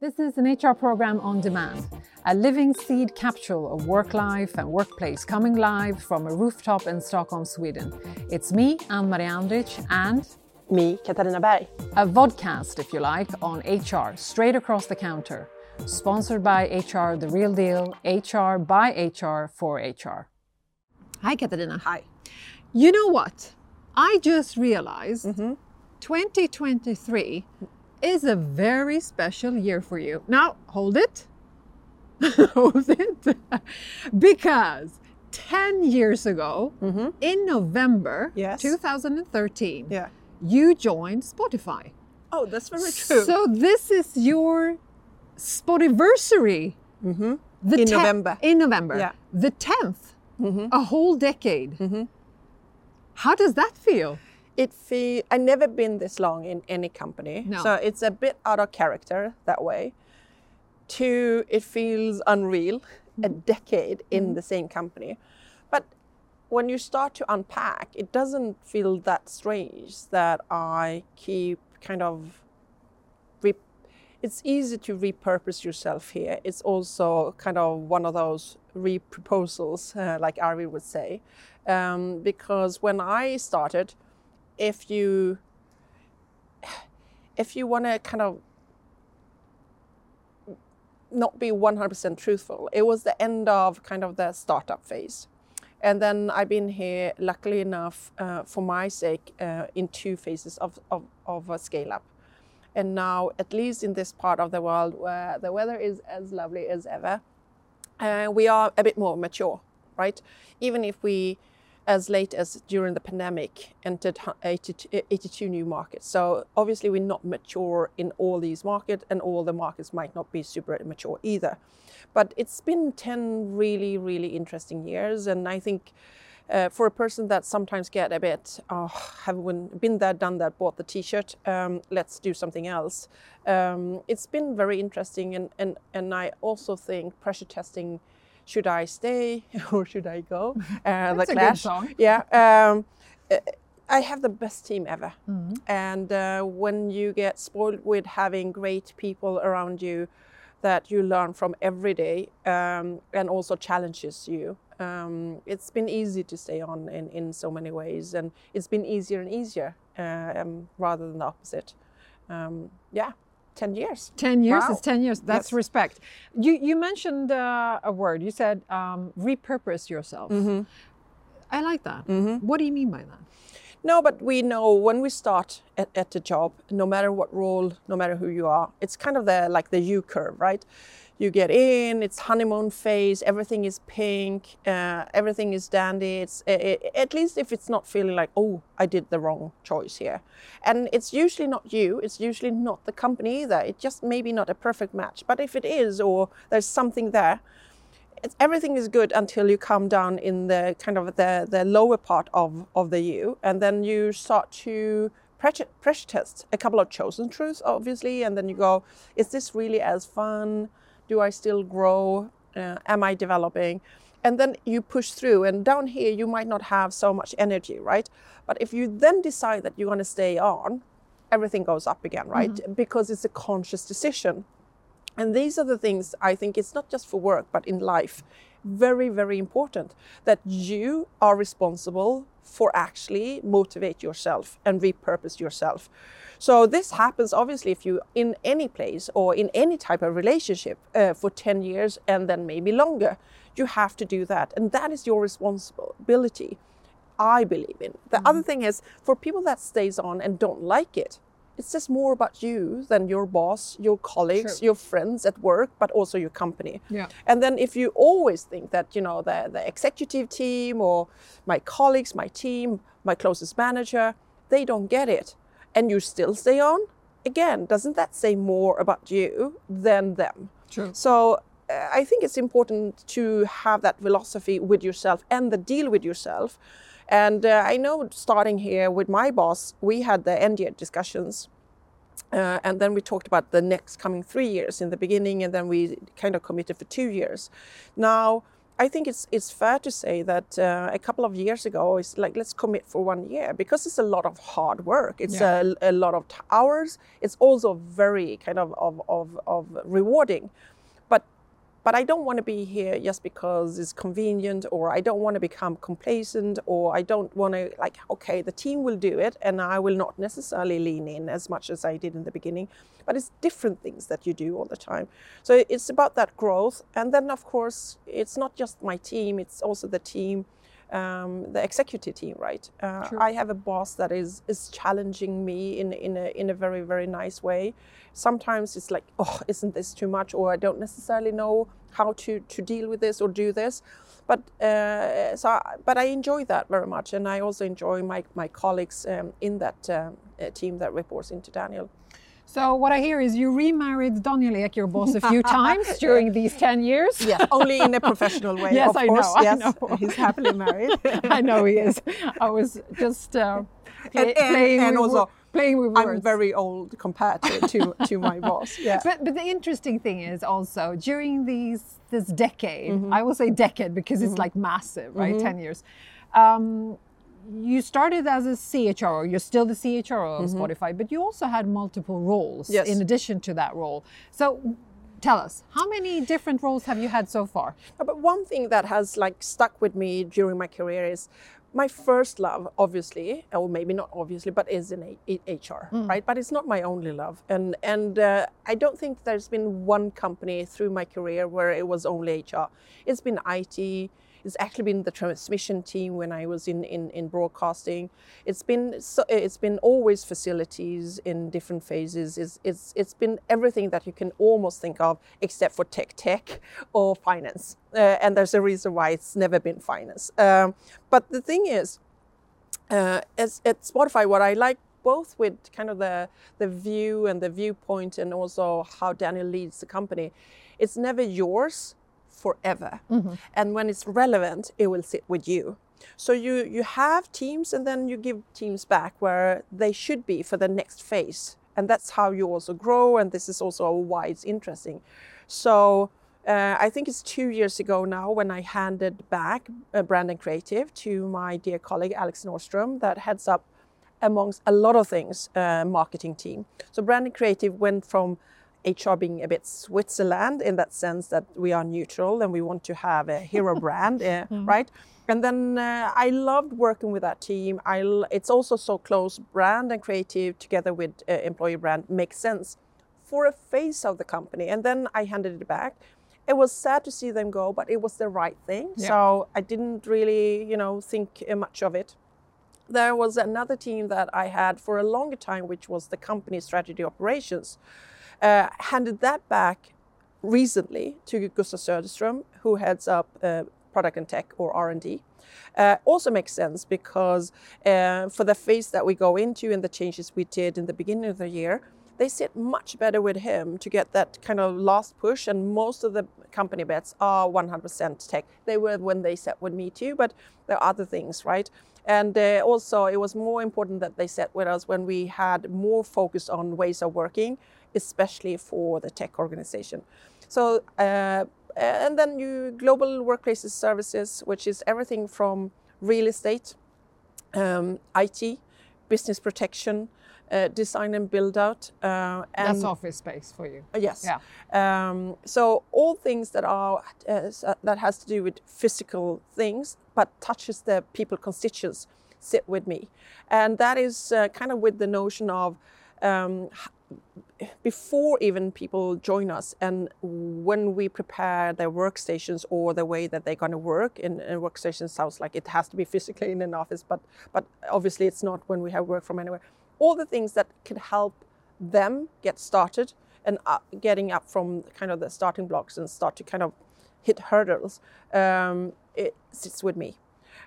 This is an HR program on demand, a living seed capsule of work life and workplace coming live from a rooftop in Stockholm, Sweden. It's me, Ann Marie Andrich, and me, Katarina Berg. A vodcast, if you like, on HR, straight across the counter. Sponsored by HR The Real Deal, HR by HR for HR. Hi, Katarina. Hi. You know what? I just realized mm-hmm. 2023 is a very special year for you. Now, hold it. hold it. because 10 years ago, mm-hmm. in November yes. 2013, yeah. you joined Spotify. Oh, that's very true. So, this is your Spotiversary. Mm-hmm. in te- November. In November. Yeah. The 10th. Mm-hmm. A whole decade. Mm-hmm. How does that feel? It feel I never been this long in any company, no. so it's a bit out of character that way. Two, it feels unreal, mm. a decade in mm. the same company, but when you start to unpack, it doesn't feel that strange that I keep kind of. Re- it's easy to repurpose yourself here. It's also kind of one of those reproposals, uh, like Arvid would say, um, because when I started if you if you want to kind of not be 100% truthful it was the end of kind of the startup phase. And then i've been here luckily enough uh, for my sake uh, in two phases of, of, of a scale up. And now at least in this part of the world where the weather is as lovely as ever uh, we are a bit more mature right? Even if we as late as during the pandemic entered 82 new markets. So obviously we're not mature in all these markets and all the markets might not be super mature either. But it's been 10 really, really interesting years and I think uh, for a person that sometimes get a bit, oh, have been there, done that, bought the t-shirt, um, let's do something else. Um, it's been very interesting and, and, and I also think pressure testing should I stay or should I go? Uh, That's the clash. a good song. Yeah. Um, uh, I have the best team ever. Mm-hmm. And uh, when you get spoiled with having great people around you that you learn from every day um, and also challenges you, um, it's been easy to stay on in, in so many ways. And it's been easier and easier uh, um, rather than the opposite. Um, yeah. 10 years. 10 years wow. is 10 years. That's yes. respect. You, you mentioned uh, a word. You said um, repurpose yourself. Mm-hmm. I like that. Mm-hmm. What do you mean by that? No, but we know when we start at, at a job, no matter what role, no matter who you are, it's kind of the like the U curve, right? You get in it's honeymoon phase everything is pink uh, everything is dandy. It's it, at least if it's not feeling like oh i did the wrong choice here. And it's usually not you it's usually not the company either. It's just maybe not a perfect match but if it is or there's something there everything is good until you come down in the kind of the, the lower part of, of the U and then you start to pressure, pressure test a couple of chosen truths obviously. And then you go is this really as fun do I still grow? Uh, am I developing? And then you push through. And down here, you might not have so much energy, right? But if you then decide that you're going to stay on, everything goes up again, right? Mm-hmm. Because it's a conscious decision. And these are the things I think it's not just for work, but in life. Very, very important that you are responsible for actually motivate yourself and repurpose yourself. So this happens obviously if you in any place or in any type of relationship uh, for 10 years and then maybe longer. You have to do that, and that is your responsibility. I believe in. The mm-hmm. other thing is for people that stays on and don't like it, it's just more about you than your boss, your colleagues, True. your friends at work, but also your company. Yeah. And then if you always think that, you know, the, the executive team or my colleagues, my team, my closest manager, they don't get it, and you still stay on, again, doesn't that say more about you than them? True. So uh, I think it's important to have that philosophy with yourself and the deal with yourself. And uh, I know starting here with my boss, we had the NDA discussions. Uh, and then we talked about the next coming three years in the beginning, and then we kind of committed for two years. Now, I think it's it's fair to say that uh, a couple of years ago, it's like let's commit for one year because it's a lot of hard work. It's Yeah. a, a lot of t- hours. It's also very kind of of, of, of rewarding, but I don't want to be here just because it's convenient, or I don't want to become complacent, or I don't want to like okay, the team will do it, and I will not necessarily lean in as much as I did in the beginning. But it's different things that you do all the time. So it's about that growth, and then of course it's not just my team; it's also the team, um, the executive team, right? Uh. I have a boss that is is challenging me in in a in a very very nice way. Sometimes it's like, oh, isn't this too much? Or I don't necessarily know how to to deal with this or do this. But uh, so, I, but I enjoy that very much, and I also enjoy my my colleagues um, in that um, uh, team that reports into Daniel. So what I hear is you remarried Daniel Ek, your boss, a few times during these 10 years. Yeah, only in a professional way. Yes, of I know, course. I yes, know. he's happily married. I know he is. I was just uh, play, And- and- playing, and also, playing with words. I'm very old compared to to, my boss. Yeah. But, but the interesting thing is also during these this decade, Mm-hmm. I will say decade because it's like massive, right? Ten years. Um, you started as a CHRO. You're still the CHRO of Spotify, but you also had multiple roles Mm-hmm. Yes. in addition to that role. So tell us, how many different roles have you had so far? Uh, But one thing that has like stuck with me during my career is my first love, obviously, or maybe not obviously, but is in HR, right? But it's not my only love, and and uh, I don't think there's been one company through my career where it was only HR. It's been IT. It's actually been the transmission team when I was in, in, in broadcasting. It's been so, it's been always facilities in different phases. It's, it's it's been everything that you can almost think of except for tech tech or finance. Uh, and there's a reason why it's never been finance. Um, but the thing is, uh, as at Spotify, what I like both with kind of the the view and the viewpoint, and also how Daniel leads the company, it's never yours forever. And when it's relevant, it will sit with you. So you you have teams, and then you give teams back where they should be for the next phase, and that's how you also grow. And this is also why it's interesting. So. Uh, I think it's two years ago now when I handed back uh, brand and creative to my dear colleague Alex Norström, that heads up, amongst a lot of things, uh, marketing team. So brand and creative went from HR being a bit Switzerland in that sense that we are neutral and we want to have a hero brand, uh, right? And then uh, I loved working with that team. I l- it's also so close. Brand and creative together with uh, employee brand makes sense for a phase of the company. And then I handed it back. It was sad to see them go, but it was the right thing. Yeah. So I didn't really, you know, think uh, much of it. There was another team that I had for a longer time, which was the company strategy operations. Uh, handed that back recently to Gustav Söderström, who heads up uh, product and tech or R&D. Uh, also makes sense because uh, for the phase that we go into and the changes we did in the beginning of the year, they sit much better with him to get that kind of last push. And most of the company bets are 100% tech. They were when they sat with me too, but there are other things, right? And uh, also, it was more important that they sat with us when we had more focus on ways of working, especially for the tech organization. So, uh, and then you global workplaces services, which is everything from real estate, um, IT, business protection, uh, design and build out, uh, and That's office space for you. Yes. Yeah. Um, so all things that are uh, uh, that has to do with physical things, but touches the people constituents, sit with me, and that is uh, kind of with the notion of. Um, before even people join us and when we prepare their workstations or the way that they're going to work in a workstation sounds like it has to be physically in an office but but obviously it's not when we have work from anywhere all the things that could help them get started and uh, getting up from kind of the starting blocks and start to kind of hit hurdles um, it sits with me.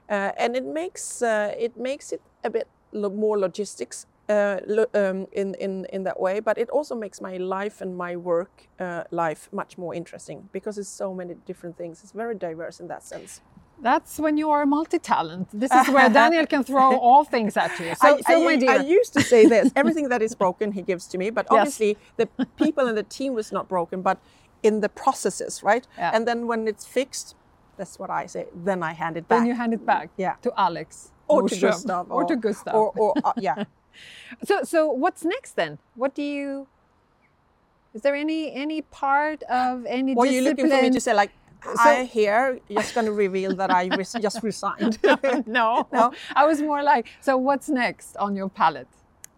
Uh, and it makes uh, it makes it a bit lo- more logistics uh, lo- um, in, in in that way but it also makes my life and my work uh, life much more interesting because it's so many different things. It's very diverse in that sense That's when you are a multi-talent. This is where Daniel can throw all things at you. So, I, so I- my I used to say this: everything that is broken, he gives to me. But obviously, the people and the team was not broken, but in the processes, right? Yeah. And then when it's fixed, That's what I say. Then I hand it back. Then you hand it back Yeah. to Alex. or to Gustav. Or to Gustav. Or, or uh, yeah. So, so what's next then? What do you? Is there any any part of any Or you looking for me to say like, I here just going to reveal that I res- just resigned. no, No? I was more like, so what's next on your palette?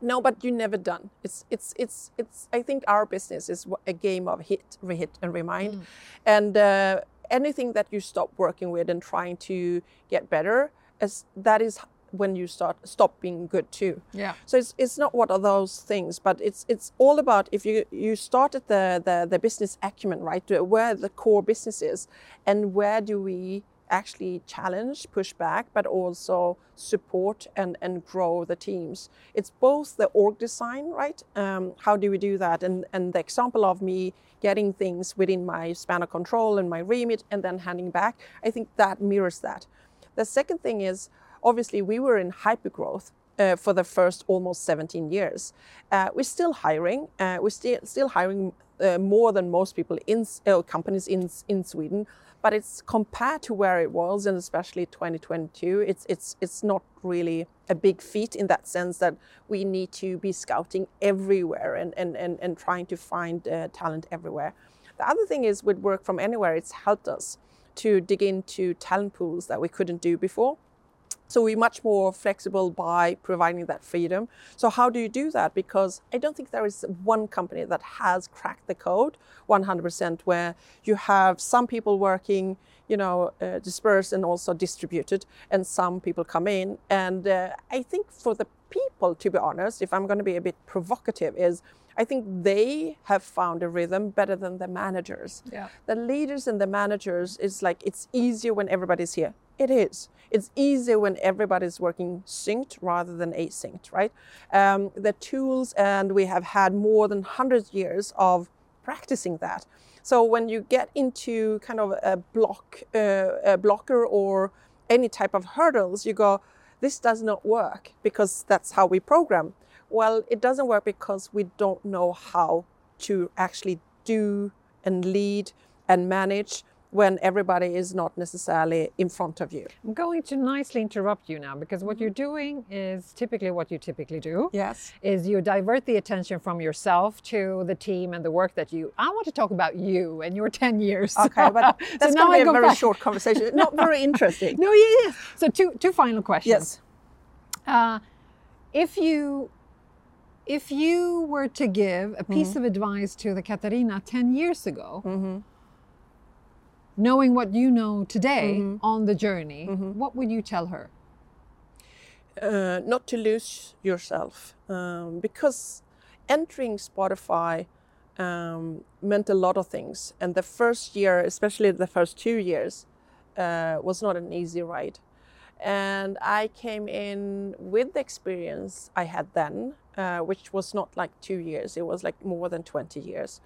no, but you're never done. It's it's it's it's. I think our business is a game of hit, rehit, and remind, and uh, anything that you stop working with and trying to get better, as that is when you start stop being good too. Yeah. So it's, it's not what are those things, but it's it's all about if you you started the, the the business acumen right, where the core business is, and where do we actually challenge, push back, but also support and and grow the teams. It's both the org design, right? Um, how do we do that? And and the example of me getting things within my span of control and my remit, and then handing back, I think that mirrors that. The second thing is obviously we were in hypergrowth uh, for the first almost 17 years. Uh, we're still hiring. Uh, we're still still hiring uh, more than most people in uh, companies in in Sweden, but it's compared to where it was, and especially 2022, it's it's it's not really a big feat in that sense that we need to be scouting everywhere and and and, and trying to find uh, talent everywhere. The other thing is with work from anywhere, it's helped us to dig into talent pools that we couldn't do before. So we're much more flexible by providing that freedom. So how do you do that? Because I don't think there is one company that has cracked the code 100% where you have some people working, you know, uh, dispersed and also distributed, and some people come in. And uh, I think for the people, to be honest, if I'm going to be a bit provocative, is I think they have found a rhythm better than the managers Yeah. the leaders and the managers is like it's easier when everybody's here. It is. It's easier when everybody's working synced rather than asynced, right? Um, the tools, and we have had more than 100 years of practicing that. So when you get into kind of a block, uh, a blocker or any type of hurdles, you go, this does not work because that's how we program. Well, it doesn't work because we don't know how to actually do and lead and manage when everybody is not necessarily in front of you. I'm going to nicely interrupt you now because what mm-hmm. you're doing is typically what you typically do. Yes. Is you divert the attention from yourself to the team and the work that you. I want to talk about you and your 10 years. Okay, but So that's now to be a very back. short conversation. Not very interesting. No, yeah, yes. So two two final questions. Yes. Uh, if you if you were to give a piece mm-hmm. of advice to the Katarina 10 years ago, mm-hmm. Knowing what you know today on the journey, what would you tell her? uh, not to lose yourself um, because entering Spotify um, meant a lot of things. And the first year, especially the first two years, uh, was not an easy ride. And I came in with the experience I had then, uh, which was not like two years, it was like more than 20 years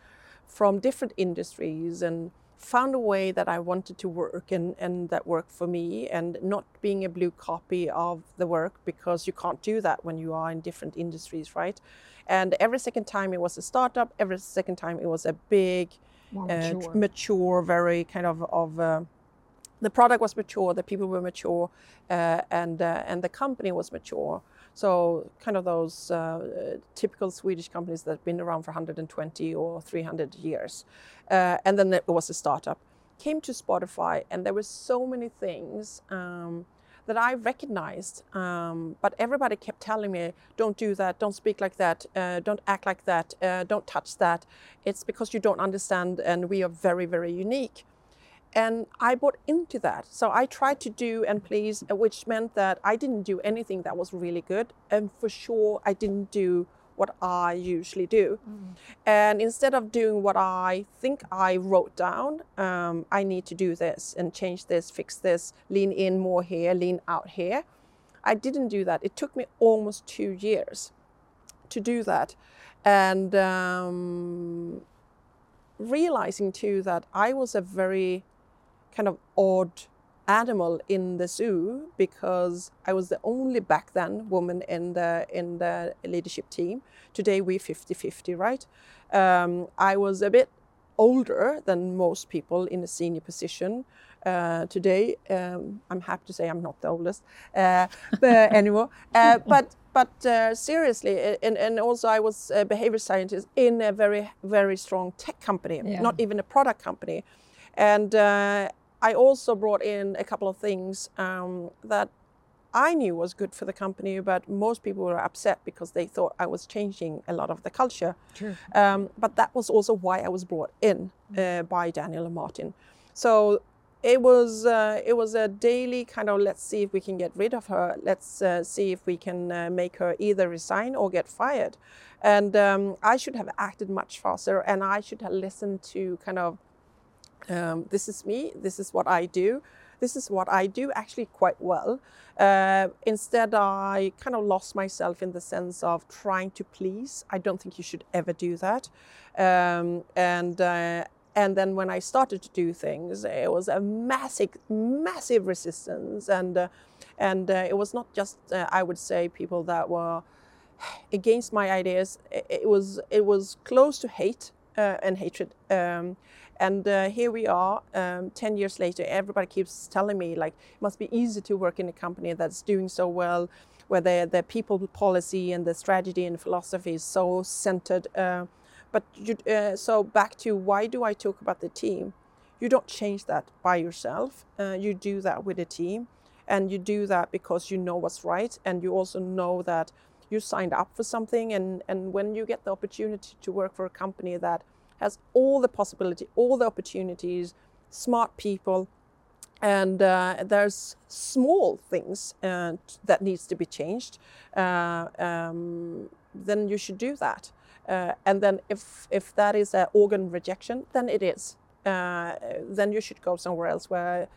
from different industries and found a way that I wanted to work and, and that worked for me and not being a blue copy of the work because you can't do that when you are in different industries, right? And every second time it was a startup, every second time it was a big, uh, mature. mature, very kind of of uh, the product was mature, the people were mature, uh, and uh, and the company was mature. So kind of those uh, typical Swedish companies that have been around for 120 or 300 years, uh, and then it was a startup. Came to Spotify, and there were so many things. Um, that I recognized, um, but everybody kept telling me, "Don't do that. Don't speak like that. Uh, don't act like that. Uh, don't touch that. It's because you don't understand, and we are very, very unique." And I bought into that. So I tried to do and please, uh, which meant that I didn't do anything that was really good. And for sure, I didn't do what I usually do. And instead of doing what I think I wrote down, um, I need to do this and change this, fix this, lean in more here, lean out here. I didn't do that. It took me almost two years to do that. And um, realizing too that I was a very kind of odd animal in the zoo because I was the only back then woman in the in the leadership team. Today we're 50-50, right? Um, I was a bit older than most people in a senior position. Uh, today, um, I'm happy to say I'm not the oldest, uh, but anymore. Uh, but but uh, seriously, and, and also I was a behavior scientist in a very very strong tech company, Yeah. not even a product company, and uh, I also brought in a couple of things um, that I knew was good for the company, but most people were upset because they thought I was changing a lot of the culture. True. Um, but that was also why I was brought in uh, by Daniel and Martin. So it was uh, it was a daily kind of let's see if we can get rid of her. Let's uh, see if we can uh, make her either resign or get fired. And um, I should have acted much faster, and I should have listened to kind of um, this is me, this is what I do, this is what I do actually quite well. Uh, instead, I kind of lost myself in the sense of trying to please. I don't think you should ever do that. Um, and uh, and then when I started to do things, it was a massive, massive resistance, and uh, and uh, it was not just uh, I would say people that were against my ideas. It, was it was close to hate uh, and hatred. Um, and uh, here we are, um, ten years later. Everybody keeps telling me like it must be easy to work in a company that's doing so well, where the the people policy and the strategy and philosophy is so centered. Uh, but you, uh, so back to why do I talk about the team? You don't change that by yourself. Uh, you do that with a team, and you do that because you know what's right, and you also know that you signed up for something. And and when you get the opportunity to work for a company that has all the possibility, all the opportunities, smart people, and uh, there's small things uh, that needs to be changed, uh, um, then you should do that. Uh, and then if if that is an organ rejection, then it is. Uh, then you should go somewhere else where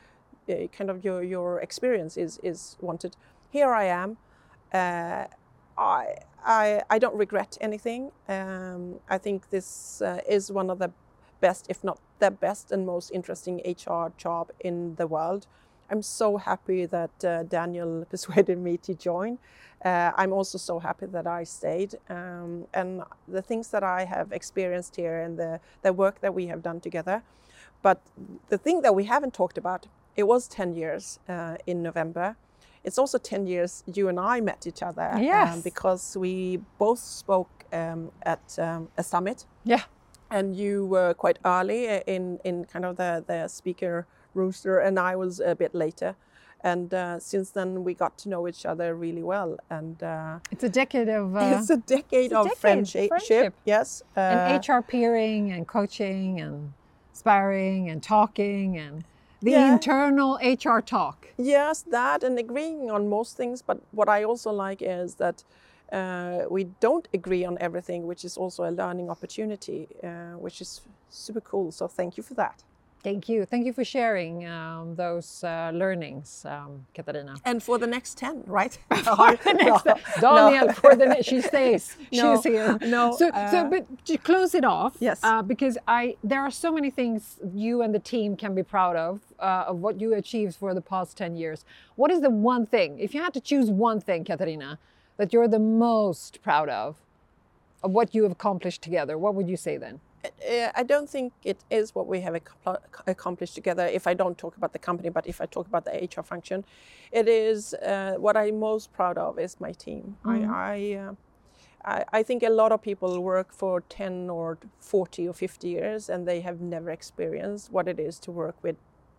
uh, kind of your your experience is is wanted. Here I am. I, I I don't regret anything. Um, I think this uh, is one of the best, if not the best and most interesting HR job in the world. I'm so happy that uh, Daniel persuaded me to join. Uh, I'm also so happy that I stayed. Um, and the things that I have experienced here and the, the work that we have done together. But the thing that we haven't talked about, it was 10 years uh, in November. It's also 10 years you and I met each other. Yes. because we both spoke um, at um, a summit Yeah. and you were quite early in, in kind of the, the speaker rooster, and I was a bit later. And uh, since then, we got to know each other really well. And uh, It's a decade of uh, it's a decade it's a of decade, friendship. friendship. Yes. Uh, and HR peering and coaching and sparring and talking and the Yeah. internal HR talk. Yes, that and agreeing on most things. But what I also like is that uh, we don't agree on everything, which is also a learning opportunity, uh, which is super cool. So thank you for that. Thank you. Thank you for sharing um, those uh, learnings, um, Katarina. And for the next 10, right? For the next, Daniel, for the next, she stays. No, She's here. no, So, so, uh, but to close it off, Yes. uh, because I there are so many things you and the team can be proud of uh, of what you achieved for the past ten years. What is the one thing, if you had to choose one thing, Katarina, that you're the most proud of, of what you have accomplished together? What would you say then? Uh, I don't think it is what we have accomplished together. If I don't talk about the company, but if I talk about the HR function, it is uh, what I'm most proud of is my team. I I, uh, I I think a lot of people work for ten or forty or fifty years, and they have never experienced what it is to work with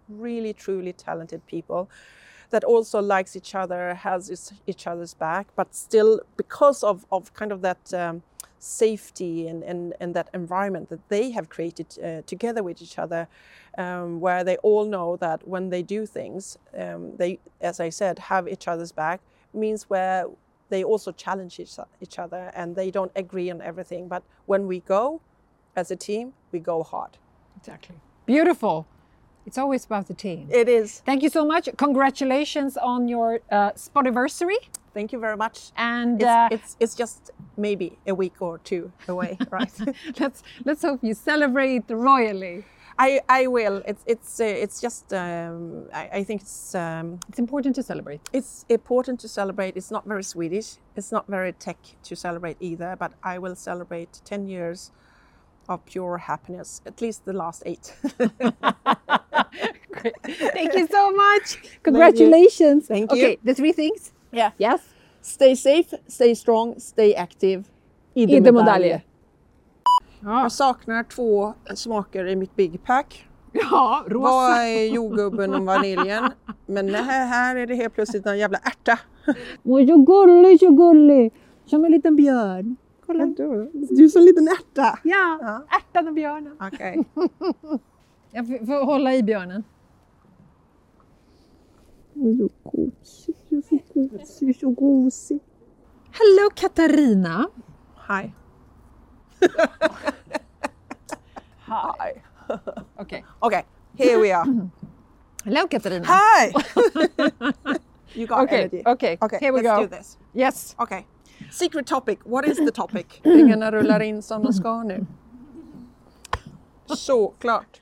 really truly talented people that also likes each other, has each other's back, but still because of, of kind of that um, safety and, and, and that environment that they have created uh, together with each other, um, where they all know that when they do things, um, they, as I said, have each other's back, means where they also challenge each, each other and they don't agree on everything. But when we go as a team, we go hard. Exactly. Beautiful. It's always about the team. It is. Thank you so much. Congratulations on your uh, Spotiversary. Thank you very much. And It's, uh, it's, it's just maybe a week or two away, right? let's let's hope you celebrate royally. I, I will. It's it's uh, it's just um, I, I think it's um, It's important to celebrate. it's important to celebrate. It's not very Swedish. It's not very tech to celebrate either. But I will celebrate ten years of pure happiness. At least the last eight. Great. Thank you so much. Congratulations. Thank you. Okay, the three things. Yeah. Yes. Stay safe, stay strong, stay active. Idemedaljer. Ja, Jag saknar två smaker i mitt Big Pack. ja Vad rosa. är jordgubben och vaniljen? Men här, här är det helt plötsligt en jävla ärta. Oj, så gullig, så gullig. Som en liten björn. Kolla. Du, du är som en liten ärta. Ja, Ja. ärtan och björnen. Okej. Jag får, får hålla i björnen. Hello Katarina. Hi. Hi. Okay. Okay, here we are. Hello Katarina. Hi! you got Okay, energy. okay, okay here we let's go. do this. Yes. Okay. Secret topic. What is the topic? Pengarna rullar in som de ska nu. Såklart.